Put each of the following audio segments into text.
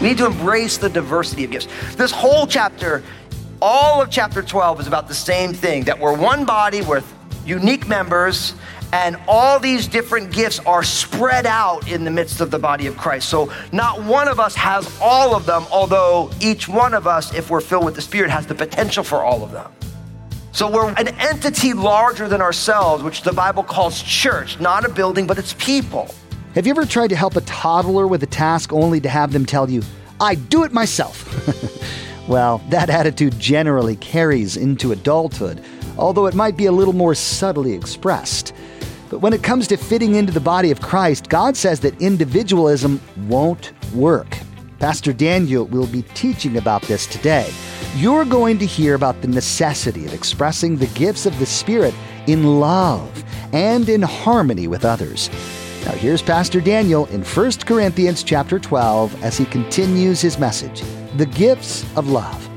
We need to embrace the diversity of gifts. This whole chapter, all of chapter 12 is about the same thing that we're one body with unique members, and all these different gifts are spread out in the midst of the body of Christ. So, not one of us has all of them, although each one of us, if we're filled with the Spirit, has the potential for all of them. So, we're an entity larger than ourselves, which the Bible calls church, not a building, but it's people. Have you ever tried to help a toddler with a task only to have them tell you, I do it myself? well, that attitude generally carries into adulthood, although it might be a little more subtly expressed. But when it comes to fitting into the body of Christ, God says that individualism won't work. Pastor Daniel will be teaching about this today. You're going to hear about the necessity of expressing the gifts of the Spirit in love and in harmony with others. Now here's Pastor Daniel in 1 Corinthians chapter 12 as he continues his message, The Gifts of Love.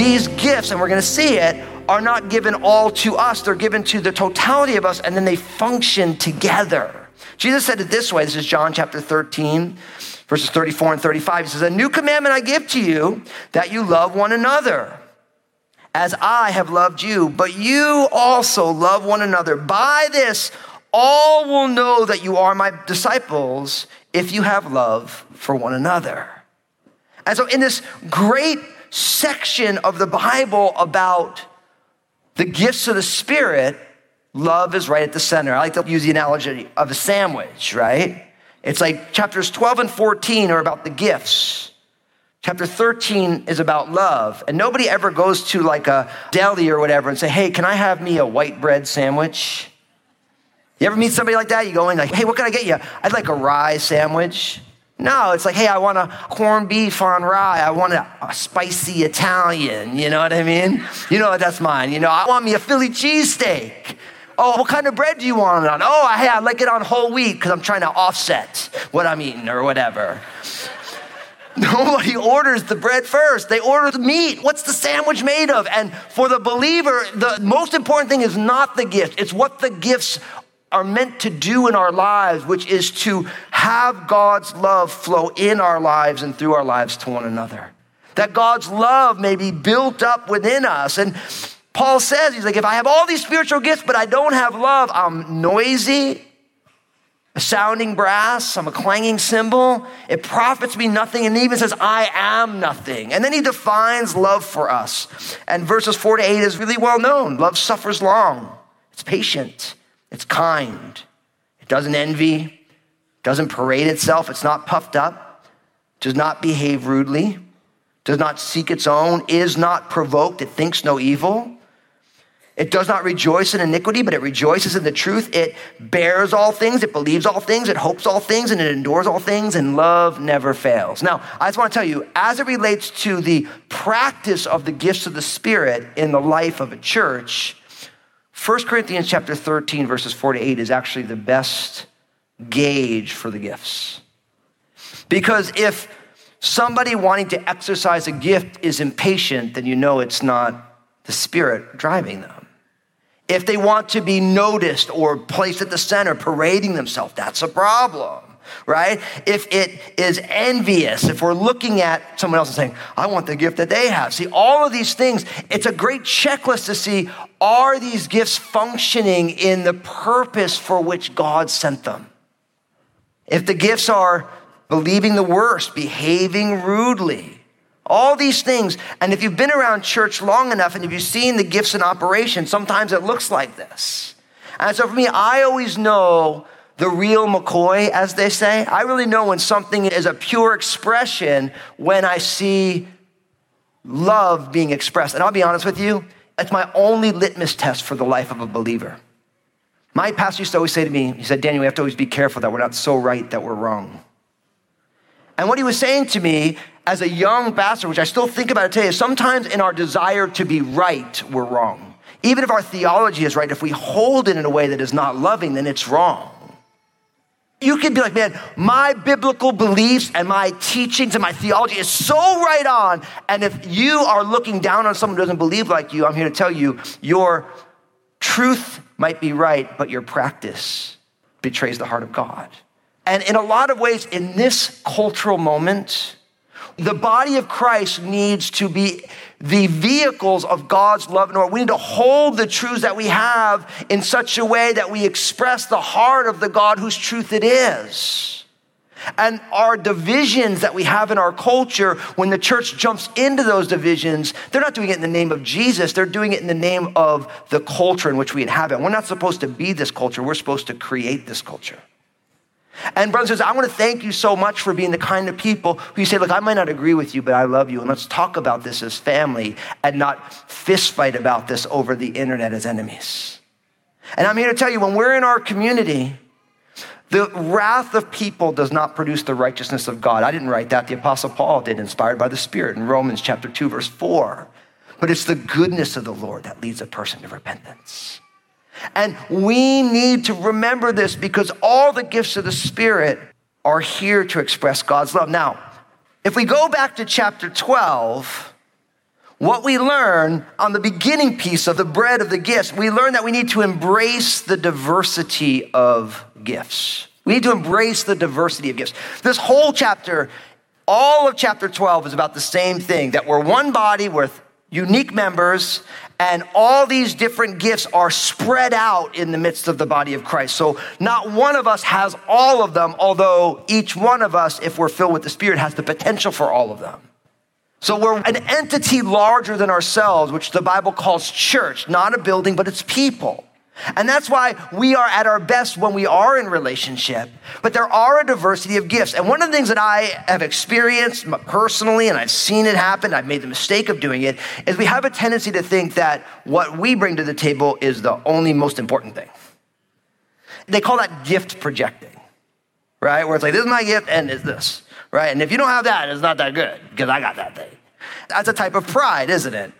These gifts, and we're going to see it, are not given all to us. They're given to the totality of us, and then they function together. Jesus said it this way. This is John chapter 13, verses 34 and 35. He says, A new commandment I give to you, that you love one another. As I have loved you, but you also love one another. By this, all will know that you are my disciples if you have love for one another. And so, in this great section of the Bible about the gifts of the Spirit, love is right at the center. I like to use the analogy of a sandwich, right? It's like chapters 12 and 14 are about the gifts. Chapter 13 is about love. And nobody ever goes to like a deli or whatever and say, hey, can I have me a white bread sandwich? You ever meet somebody like that? You go in like, hey, what can I get you? I'd like a rye sandwich. No, it's like, hey, I want a corned beef on rye. I want a, a, spicy Italian. You know what I mean? You know that's mine. You know, I want me a Philly cheesesteak. Oh, what kind of bread do you want it on? Oh, hey, I like it on whole wheat because I'm trying to offset what I'm eating or whatever. Nobody orders the bread first. They order the meat. What's the sandwich made of? And for the believer, the most important thing is not the gift, it's what the gifts are meant to do in our lives, which is to have God's love flow in our lives and through our lives to one another. That God's love may be built up within us. And Paul says, he's like, if I have all these spiritual gifts, but I don't have love, I'm noisy, a sounding brass, I'm a clanging cymbal. It profits me nothing. And he even says, I am nothing. And then he defines love for us. And verses four to eight is really well known. Love suffers long, it's patient, it's kind, it doesn't envy, doesn't parade itself, it's not puffed up, does not behave rudely, does not seek its own, is not provoked, it thinks no evil. It does not rejoice in iniquity, but it rejoices in the truth. It bears all things, it believes all things, it hopes all things, and it endures all things, and love never fails. Now, I just want to tell you, as it relates to the practice of the gifts of the Spirit in the life of a church, 1 Corinthians chapter 13, verses 4 to 8 is actually the best gauge for the gifts. Because if somebody wanting to exercise a gift is impatient, then you know it's not the Spirit driving them. If they want to be noticed or placed at the center, parading themselves, that's a problem, right? If it is envious, if we're looking at someone else and saying, I want the gift that they have. See, all of these things, it's a great checklist to see are these gifts functioning in the purpose for which God sent them? If the gifts are believing the worst, behaving rudely, all these things. And if you've been around church long enough and if you've seen the gifts in operation, sometimes it looks like this. And so for me, I always know the real McCoy, as they say. I really know when something is a pure expression when I see love being expressed. And I'll be honest with you, it's my only litmus test for the life of a believer. My pastor used to always say to me, he said, Daniel, we have to always be careful that we're not so right that we're wrong. And what he was saying to me as a young pastor, which I still think about it today, is sometimes in our desire to be right, we're wrong. Even if our theology is right, if we hold it in a way that is not loving, then it's wrong. You can be like, man, my biblical beliefs and my teachings and my theology is so right on. And if you are looking down on someone who doesn't believe like you, I'm here to tell you your truth might be right, but your practice betrays the heart of God. And in a lot of ways, in this cultural moment, the body of Christ needs to be the vehicles of God's love and order. We need to hold the truths that we have in such a way that we express the heart of the God whose truth it is. And our divisions that we have in our culture, when the church jumps into those divisions, they're not doing it in the name of Jesus. They're doing it in the name of the culture in which we inhabit. We're not supposed to be this culture. We're supposed to create this culture. And brothers I want to thank you so much for being the kind of people who you say, look, I might not agree with you, but I love you. And let's talk about this as family and not fist fight about this over the internet as enemies. And I'm here to tell you, when we're in our community, the wrath of people does not produce the righteousness of God. I didn't write that. The apostle Paul did, inspired by the Spirit in Romans chapter 2, verse 4. But it's the goodness of the Lord that leads a person to repentance. And we need to remember this because all the gifts of the Spirit are here to express God's love. Now, if we go back to chapter 12, what we learn on the beginning piece of the bread of the gifts, we learn that we need to embrace the diversity of gifts. We need to embrace the diversity of gifts. This whole chapter, all of chapter 12 is about the same thing that we're one body with unique members, and all these different gifts are spread out in the midst of the body of Christ. So not one of us has all of them, although each one of us, if we're filled with the Spirit, has the potential for all of them. So we're an entity larger than ourselves, which the Bible calls church, not a building, but it's people. And that's why we are at our best when we are in relationship. But there are a diversity of gifts. And one of the things that I have experienced personally, and I've seen it happen, I've made the mistake of doing it, is we have a tendency to think that what we bring to the table is the only most important thing. They call that gift projecting, right? Where it's like, this is my gift and it's this, right? And if you don't have that, it's not that good because I got that thing. That's a type of pride, isn't it?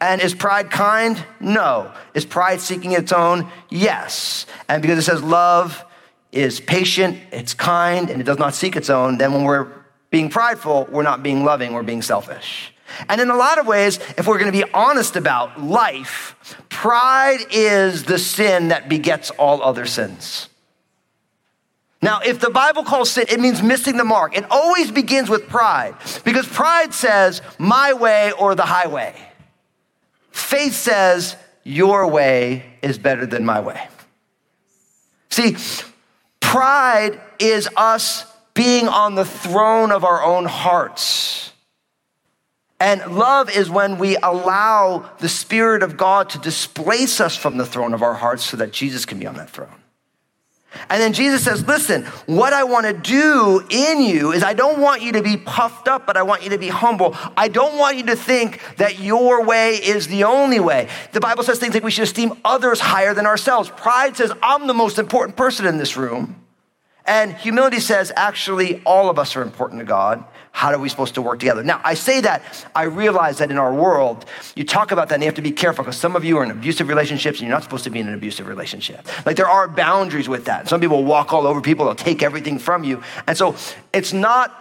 And is pride kind? No. Is pride seeking its own? Yes. And because it says love is patient, it's kind, and it does not seek its own, then when we're being prideful, we're not being loving, we're being selfish. And in a lot of ways, if we're going to be honest about life, pride is the sin that begets all other sins. Now, if the Bible calls sin, it means missing the mark. It always begins with pride because pride says my way or the highway. Faith says, Your way is better than my way. See, pride is us being on the throne of our own hearts. And love is when we allow the Spirit of God to displace us from the throne of our hearts so that Jesus can be on that throne. And then Jesus says, Listen, what I want to do in you is I don't want you to be puffed up, but I want you to be humble. I don't want you to think that your way is the only way. The Bible says things like we should esteem others higher than ourselves. Pride says, I'm the most important person in this room. And humility says, actually, all of us are important to God. How are we supposed to work together? Now, I say that, I realize that in our world, you talk about that and you have to be careful because some of you are in abusive relationships and you're not supposed to be in an abusive relationship. Like there are boundaries with that. Some people walk all over people, they'll take everything from you. And so it's not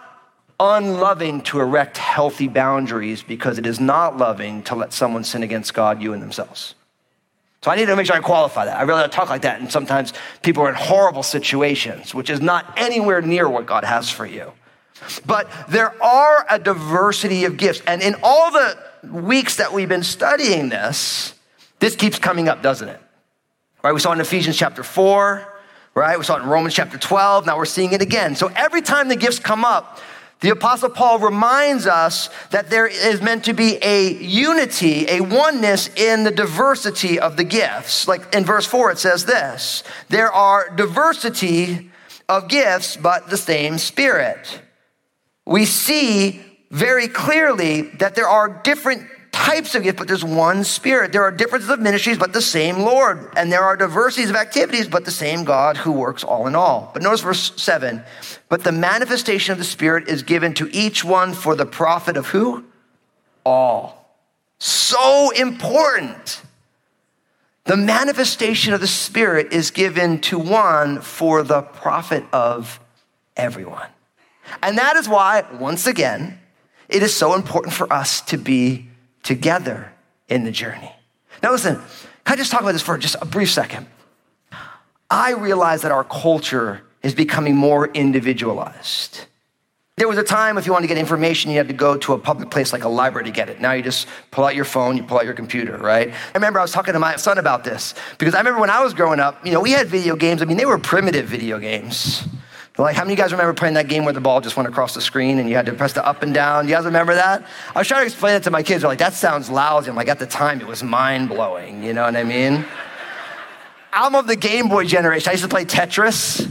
unloving to erect healthy boundaries because it is not loving to let someone sin against God, you, and themselves. So I need to make sure I qualify that. I really don't talk like that, and sometimes people are in horrible situations, which is not anywhere near what God has for you. But there are a diversity of gifts. And in all the weeks that we've been studying this, this keeps coming up, doesn't it? Right? We saw in Ephesians chapter 4, right? We saw it in Romans chapter 12. Now we're seeing it again. So every time the gifts come up, the Apostle Paul reminds us that there is meant to be a unity, a oneness in the diversity of the gifts. Like in verse 4, it says this there are diversity of gifts, but the same Spirit we see very clearly that there are different types of gifts, but there's one Spirit. There are differences of ministries, but the same Lord. And there are diversities of activities, but the same God who works all in all. But notice verse 7 But the manifestation of the Spirit is given to each one for the profit of who? All. So important. The manifestation of the Spirit is given to one for the profit of everyone. And that is why, once again, it is so important for us to be together in the journey. Now, listen, can I just talk about this for just a brief second? I realize that our culture is becoming more individualized. There was a time if you wanted to get information, you had to go to a public place like a library to get it. Now you just pull out your phone, you pull out your computer, right? I remember I was talking to my son about this because I remember when I was growing up, you know, we had video games. I mean, they were primitive video games. Like, how many of you guys remember playing that game where the ball just went across the screen and you had to press the up and down? You guys remember that? I was trying to explain it to my kids. They're like, that sounds lousy. I'm like, at the time, it was mind blowing. You know what I mean? I'm of the Game Boy generation. I used to play Tetris.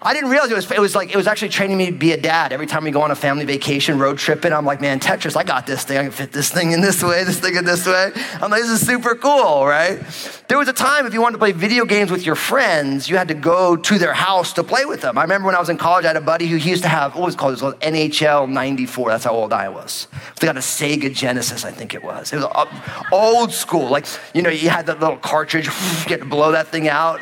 I didn't realize it was, it was like, it was actually training me to be a dad. Every time we go on a family vacation, road trip, and I'm like, man, Tetris, I got this thing. I can fit this thing in this way, this thing in this way. I'm like, this is super cool, right? There was a time if you wanted to play video games with your friends, you had to go to their house to play with them. I remember when I was in college, I had a buddy who he used to have, what was it called? It was called NHL 94. That's how old I was. They got a Sega Genesis, I think it was. It was old school. Like, you know, you had that little cartridge, you to blow that thing out.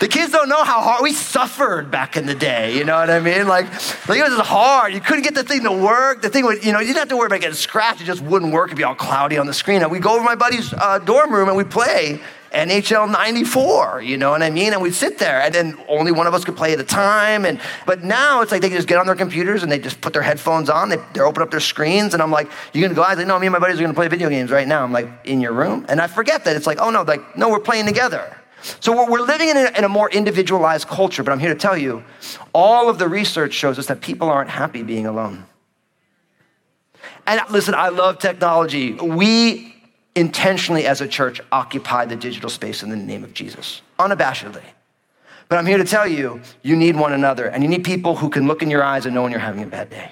The kids don't know how hard we suffered back in the day. You know what I mean? Like, like it was hard. You couldn't get the thing to work. The thing would, you know, you didn't have to worry about getting scratched. It just wouldn't work. It'd be all cloudy on the screen. And we'd go over my buddy's uh, dorm room and we'd play NHL 94, you know what I mean? And we'd sit there and then only one of us could play at a time. And but now it's like they just get on their computers and they just put their headphones on, they, they open up their screens, and I'm like, you gonna go? I like, no, me and my buddies are gonna play video games right now. I'm like, in your room? And I forget that. It's like, oh no, like, no, we're playing together. So we're living in a, in a, more individualized culture, but I'm here to tell you all of the research shows us that people aren't happy being alone. And listen, I love technology. We intentionally, as a church, occupy the digital space in the name of Jesus, unabashedly. But I'm here to tell you, you need one another, and you need people who can look in your eyes and know when you're having a bad day.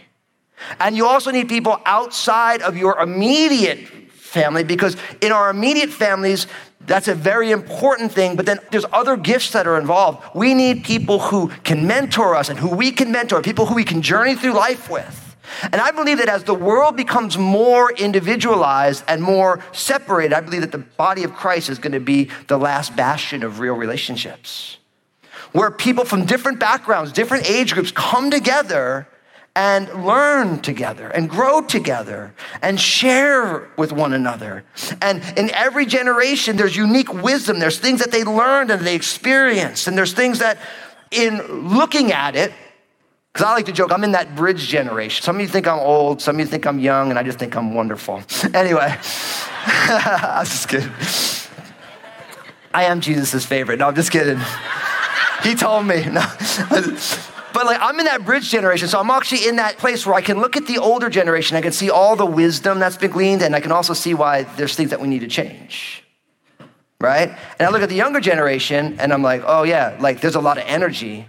And you also need people outside of your immediate family because in our immediate families, that's a very important thing, but then there's other gifts that are involved. We need people who can mentor us and who we can mentor, people who we can journey through life with. And I believe that as the world becomes more individualized and more separated, I believe that the body of Christ is going to be the last bastion of real relationships. Where people from different backgrounds, different age groups come together and learn together and grow together and share with one another. And in every generation, there's unique wisdom. There's things that they learned and they experienced. And there's things that, in looking at it, because I like to joke, I'm in that bridge generation. Some of you think I'm old, some of you think I'm young, and I just think I'm wonderful. Anyway, I'm just kidding. I am Jesus' favorite. No, I'm just kidding. He told me. No. But like I'm in that bridge generation, so I'm actually in that place where I can look at the older generation, I can see all the wisdom that's been gleaned, and I can also see why there's things that we need to change. Right? And I look at the younger generation and I'm like, oh yeah, like there's a lot of energy,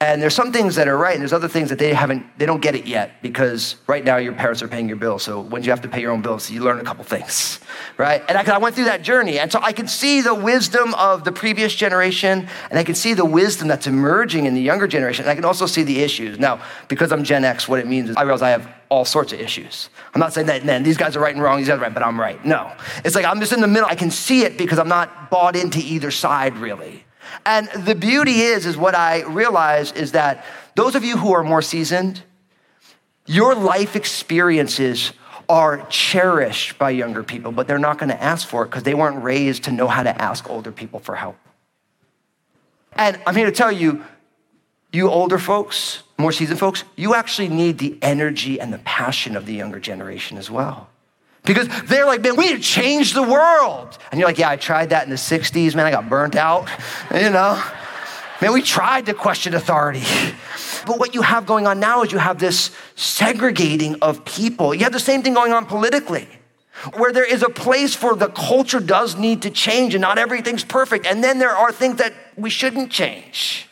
and there's some things that are right, and there's other things that they haven't, they don't get it yet because right now your parents are paying your bills. So when you have to pay your own bills, you learn a couple things, right? And I, I went through that journey, and so I can see the wisdom of the previous generation, and I can see the wisdom that's emerging in the younger generation, and I can also see the issues. Now, because I'm Gen X, what it means is I realize I have all sorts of issues. I'm not saying that, man, these guys are right and wrong, these guys are right, but I'm right. No. It's like I'm just in the middle. I can see it because I'm not bought into either side, really. And the beauty is, is what I realize is that those of you who are more seasoned, your life experiences are cherished by younger people, but they're not going to ask for it because they weren't raised to know how to ask older people for help. And I'm here to tell you, you older folks, more seasoned folks, you actually need the energy and the passion of the younger generation as well. Because they're like, man, we need to change the world. And you're like, yeah, I tried that in the 60s, man, I got burnt out, you know? Man, we tried to question authority. But what you have going on now is you have this segregating of people. You have the same thing going on politically, where there is a place for the culture does need to change and not everything's perfect. And then there are things that we shouldn't change.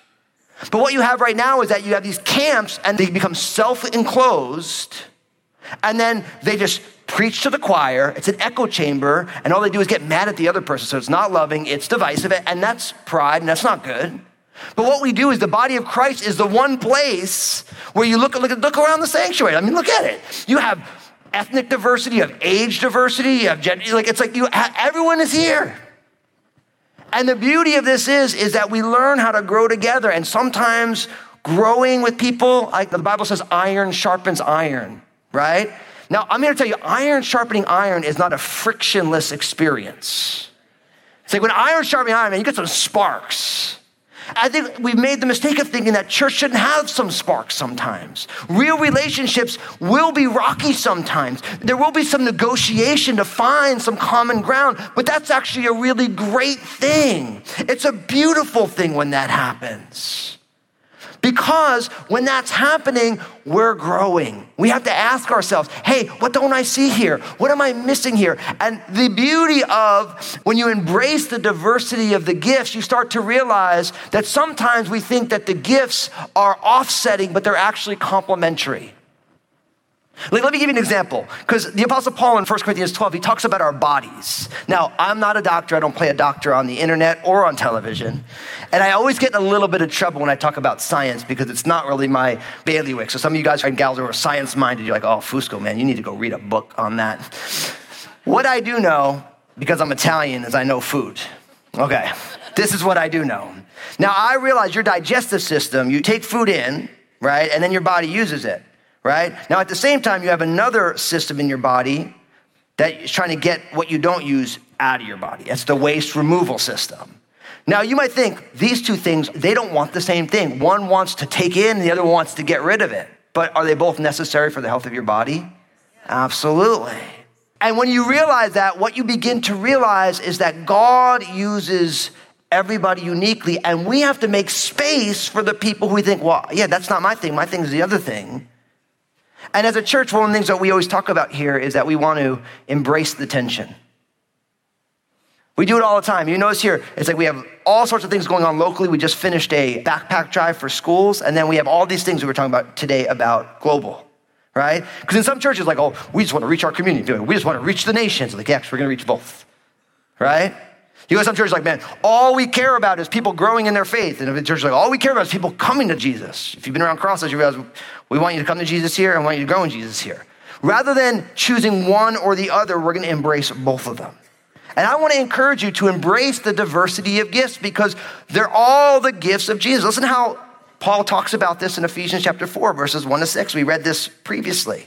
But what you have right now is that you have these camps and they become self enclosed And then they just preach to the choir. It's an echo chamber, and all they do is get mad at the other person. So it's not loving, it's divisive, and that's pride, and that's not good. But what we do is the body of Christ is the one place where you look, look, look around the sanctuary. I mean, look at it. You have ethnic diversity, you have age diversity, you have gender, like it's like you, everyone is here. And the beauty of this is, is that we learn how to grow together. And sometimes growing with people, like the Bible says, iron sharpens iron, right? Now, I'm here to tell you, iron sharpening iron is not a frictionless experience. It's like when iron sharpening iron, man, you get some sparks. I think we've made the mistake of thinking that church shouldn't have some sparks sometimes. Real relationships will be rocky sometimes. There will be some negotiation to find some common ground, but that's actually a really great thing. It's a beautiful thing when that happens. Because when that's happening, we're growing. We have to ask ourselves, hey, what don't I see here? What am I missing here? And the beauty of when you embrace the diversity of the gifts, you start to realize that sometimes we think that the gifts are offsetting, but they're actually complementary. Like, let me give you an example, because the Apostle Paul in 1 Corinthians 12, he talks about our bodies. Now, I'm not a doctor, I don't play a doctor on the internet or on television. And I always get in a little bit of trouble when I talk about science because it's not really my bailiwick. So some of you guys and gals who are science minded, you're like, oh, Fusco, man, you need to go read a book on that. What I do know, because I'm Italian, is I know food. Okay, this is what I do know. Now, I realize your digestive system, you take food in, right, and then your body uses it right? Now, at the same time, you have another system in your body that is trying to get what you don't use out of your body. That's the waste removal system. Now, you might think these two things, they don't want the same thing. One wants to take in, the other wants to get rid of it. But are they both necessary for the health of your body? Absolutely. And when you realize that, what you begin to realize is that God uses everybody uniquely, and we have to make space for the people who think, well, yeah, that's not my thing. My thing is the other thing. And as a church, one of the things that we always talk about here is that we want to embrace the tension. We do it all the time. You notice here, it's like we have all sorts of things going on locally. We just finished a backpack drive for schools, and then we have all these things we were talking about today about global, right? Because in some churches, like, oh, we just want to reach our community. We just want to reach the nations. Like, yes, we're going to reach both, right? You go to some churches like, man, all we care about is people growing in their faith. And if the church is like, all we care about is people coming to Jesus. If you've been around crosses, you realize we want you to come to Jesus here and want you to grow in Jesus here. Rather than choosing one or the other, we're going to embrace both of them. And I want to encourage you to embrace the diversity of gifts because they're all the gifts of Jesus. Listen how Paul talks about this in Ephesians chapter 4, verses 1 to 6. We read this previously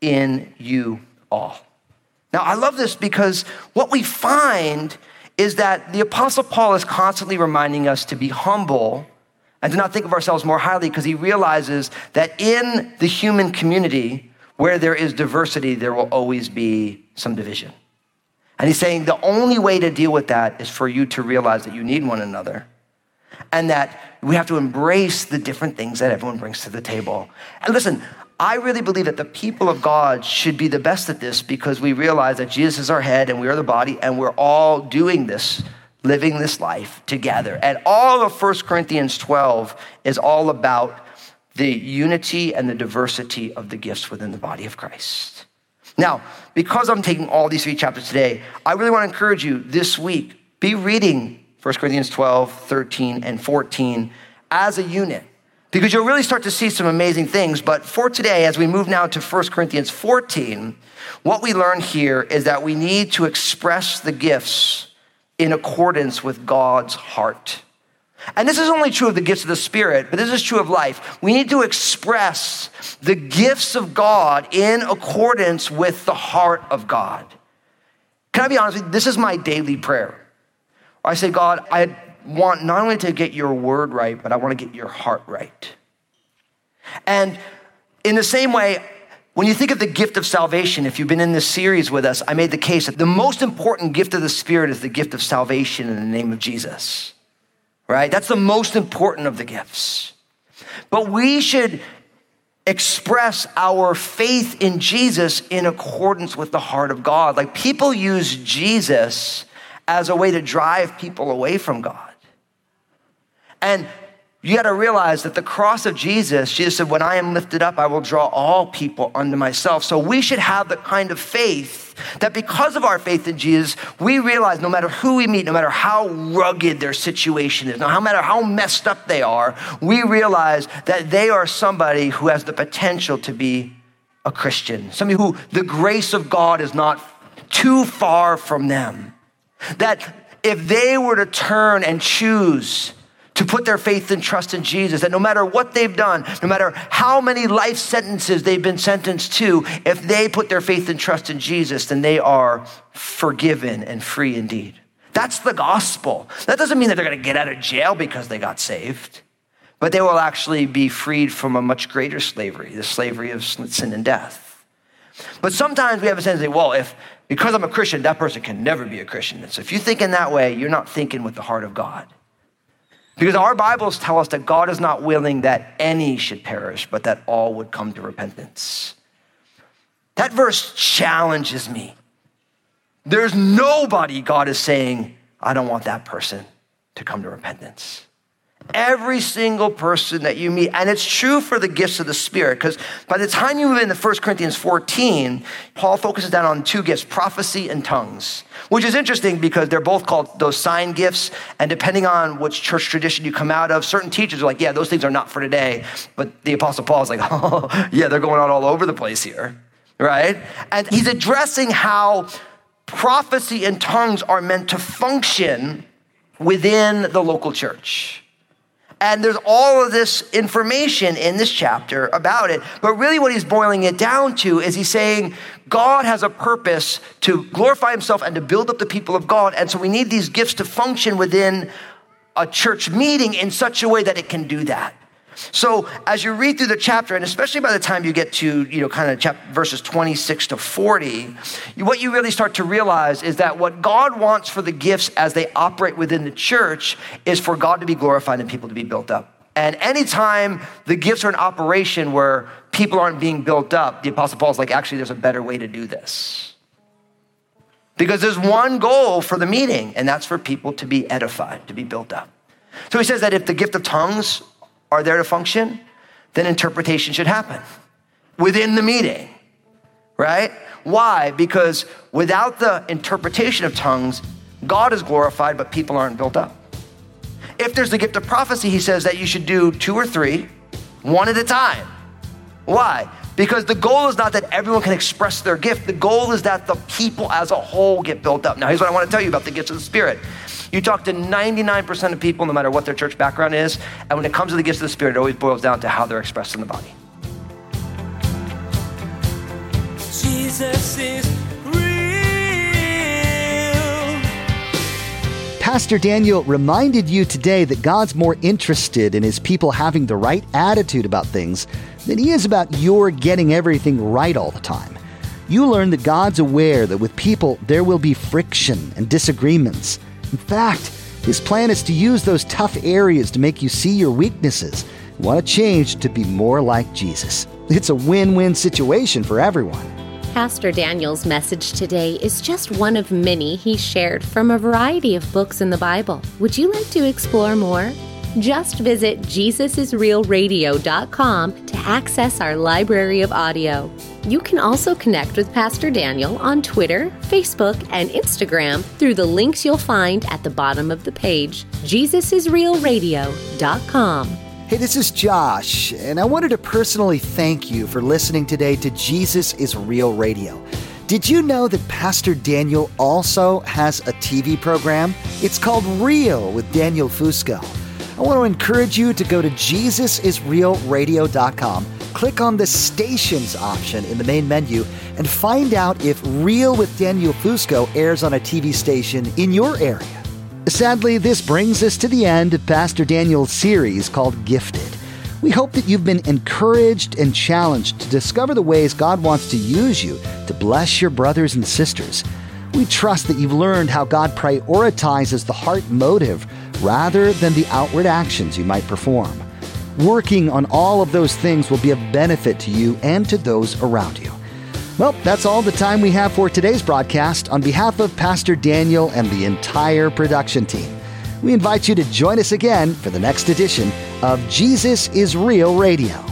in you all. Now, I love this because what we find is that the Apostle Paul is constantly reminding us to be humble and to not think of ourselves more highly because he realizes that in the human community, where there is diversity, there will always be some division. And he's saying the only way to deal with that is for you to realize that you need one another and that we have to embrace the different things that everyone brings to the table. And listen, I really believe that the people of God should be the best at this because we realize that Jesus is our head and we are the body and we're all doing this, living this life together. And all of 1 Corinthians 12 is all about the unity and the diversity of the gifts within the body of Christ. Now, because I'm taking all these three chapters today, I really want to encourage you this week be reading 1 Corinthians 12, 13, and 14 as a unit because you'll really start to see some amazing things. But for today, as we move now to 1 Corinthians 14, what we learn here is that we need to express the gifts in accordance with God's heart. And this is only true of the gifts of the Spirit, but this is true of life. We need to express the gifts of God in accordance with the heart of God. Can I be honest with you? This is my daily prayer. I say, God, I want not only to get your word right, but I want to get your heart right. And in the same way, When you think of the gift of salvation, if you've been in this series with us, I made the case that the most important gift of the Spirit is the gift of salvation in the name of Jesus, right? That's the most important of the gifts. But we should express our faith in Jesus in accordance with the heart of God. Like people use Jesus as a way to drive people away from God. And you got to realize that the cross of Jesus, Jesus said, When I am lifted up, I will draw all people unto myself. So we should have the kind of faith that because of our faith in Jesus, we realize no matter who we meet, no matter how rugged their situation is, no matter how messed up they are, we realize that they are somebody who has the potential to be a Christian, somebody who the grace of God is not too far from them. That if they were to turn and choose, to put their faith and trust in Jesus, that no matter what they've done, no matter how many life sentences they've been sentenced to, if they put their faith and trust in Jesus, then they are forgiven and free indeed. That's the gospel. That doesn't mean that they're going to get out of jail because they got saved, but they will actually be freed from a much greater slavery, the slavery of sin and death. But sometimes we have a sense that, well, if because I'm a Christian, that person can never be a Christian. And so if you think in that way, you're not thinking with the heart of God. Because our Bibles tell us that God is not willing that any should perish, but that all would come to repentance. That verse challenges me. There's nobody God is saying, I don't want that person to come to repentance. Every single person that you meet, and it's true for the gifts of the Spirit, because by the time you move into 1 Corinthians 14, Paul focuses down on two gifts prophecy and tongues, which is interesting because they're both called those sign gifts. And depending on which church tradition you come out of, certain teachers are like, yeah, those things are not for today. But the Apostle Paul is like, oh, yeah, they're going on all over the place here, right? And he's addressing how prophecy and tongues are meant to function within the local church. And there's all of this information in this chapter about it. But really, what he's boiling it down to is he's saying God has a purpose to glorify himself and to build up the people of God. And so we need these gifts to function within a church meeting in such a way that it can do that. So as you read through the chapter, and especially by the time you get to, you know, kind of chapter, verses 26 to 40, what you really start to realize is that what God wants for the gifts as they operate within the church is for God to be glorified and people to be built up. And anytime the gifts are in operation where people aren't being built up, the Apostle Paul's like, actually, there's a better way to do this. Because there's one goal for the meeting, and that's for people to be edified, to be built up. So he says that if the gift of tongues are there to function, then interpretation should happen within the meeting, right? Why? Because without the interpretation of tongues, God is glorified, but people aren't built up. If there's the gift of prophecy, he says that you should do two or three, one at a time. Why? Because the goal is not that everyone can express their gift. The goal is that the people as a whole get built up. Now, here's what I want to tell you about the gifts of the Spirit. You talk to 99% of people, no matter what their church background is, and when it comes to the gifts of the Spirit, it always boils down to how they're expressed in the body. Jesus is. Pastor Daniel reminded you today that God's more interested in his people having the right attitude about things than he is about your getting everything right all the time. You learned that God's aware that with people there will be friction and disagreements. In fact, his plan is to use those tough areas to make you see your weaknesses and want to change to be more like Jesus. It's a win win situation for everyone. Pastor Daniel's message today is just one of many he shared from a variety of books in the Bible. Would you like to explore more? Just visit JesusIsRealRadio.com to access our library of audio. You can also connect with Pastor Daniel on Twitter, Facebook, and Instagram through the links you'll find at the bottom of the page, JesusIsRealRadio.com. Hey, this is Josh, and I wanted to personally thank you for listening today to Jesus is Real Radio. Did you know that Pastor Daniel also has a TV program? It's called Real with Daniel Fusco. I want to encourage you to go to JesusIsRealRadio.com, click on the stations option in the main menu, and find out if Real with Daniel Fusco airs on a TV station in your area. Sadly, this brings us to the end of Pastor Daniel's series called Gifted. We hope that you've been encouraged and challenged to discover the ways God wants to use you to bless your brothers and sisters. We trust that you've learned how God prioritizes the heart motive rather than the outward actions you might perform. Working on all of those things will be of benefit to you and to those around you. Well, that's all the time we have for today's broadcast. On behalf of Pastor Daniel and the entire production team, we invite you to join us again for the next edition of Jesus is Real Radio.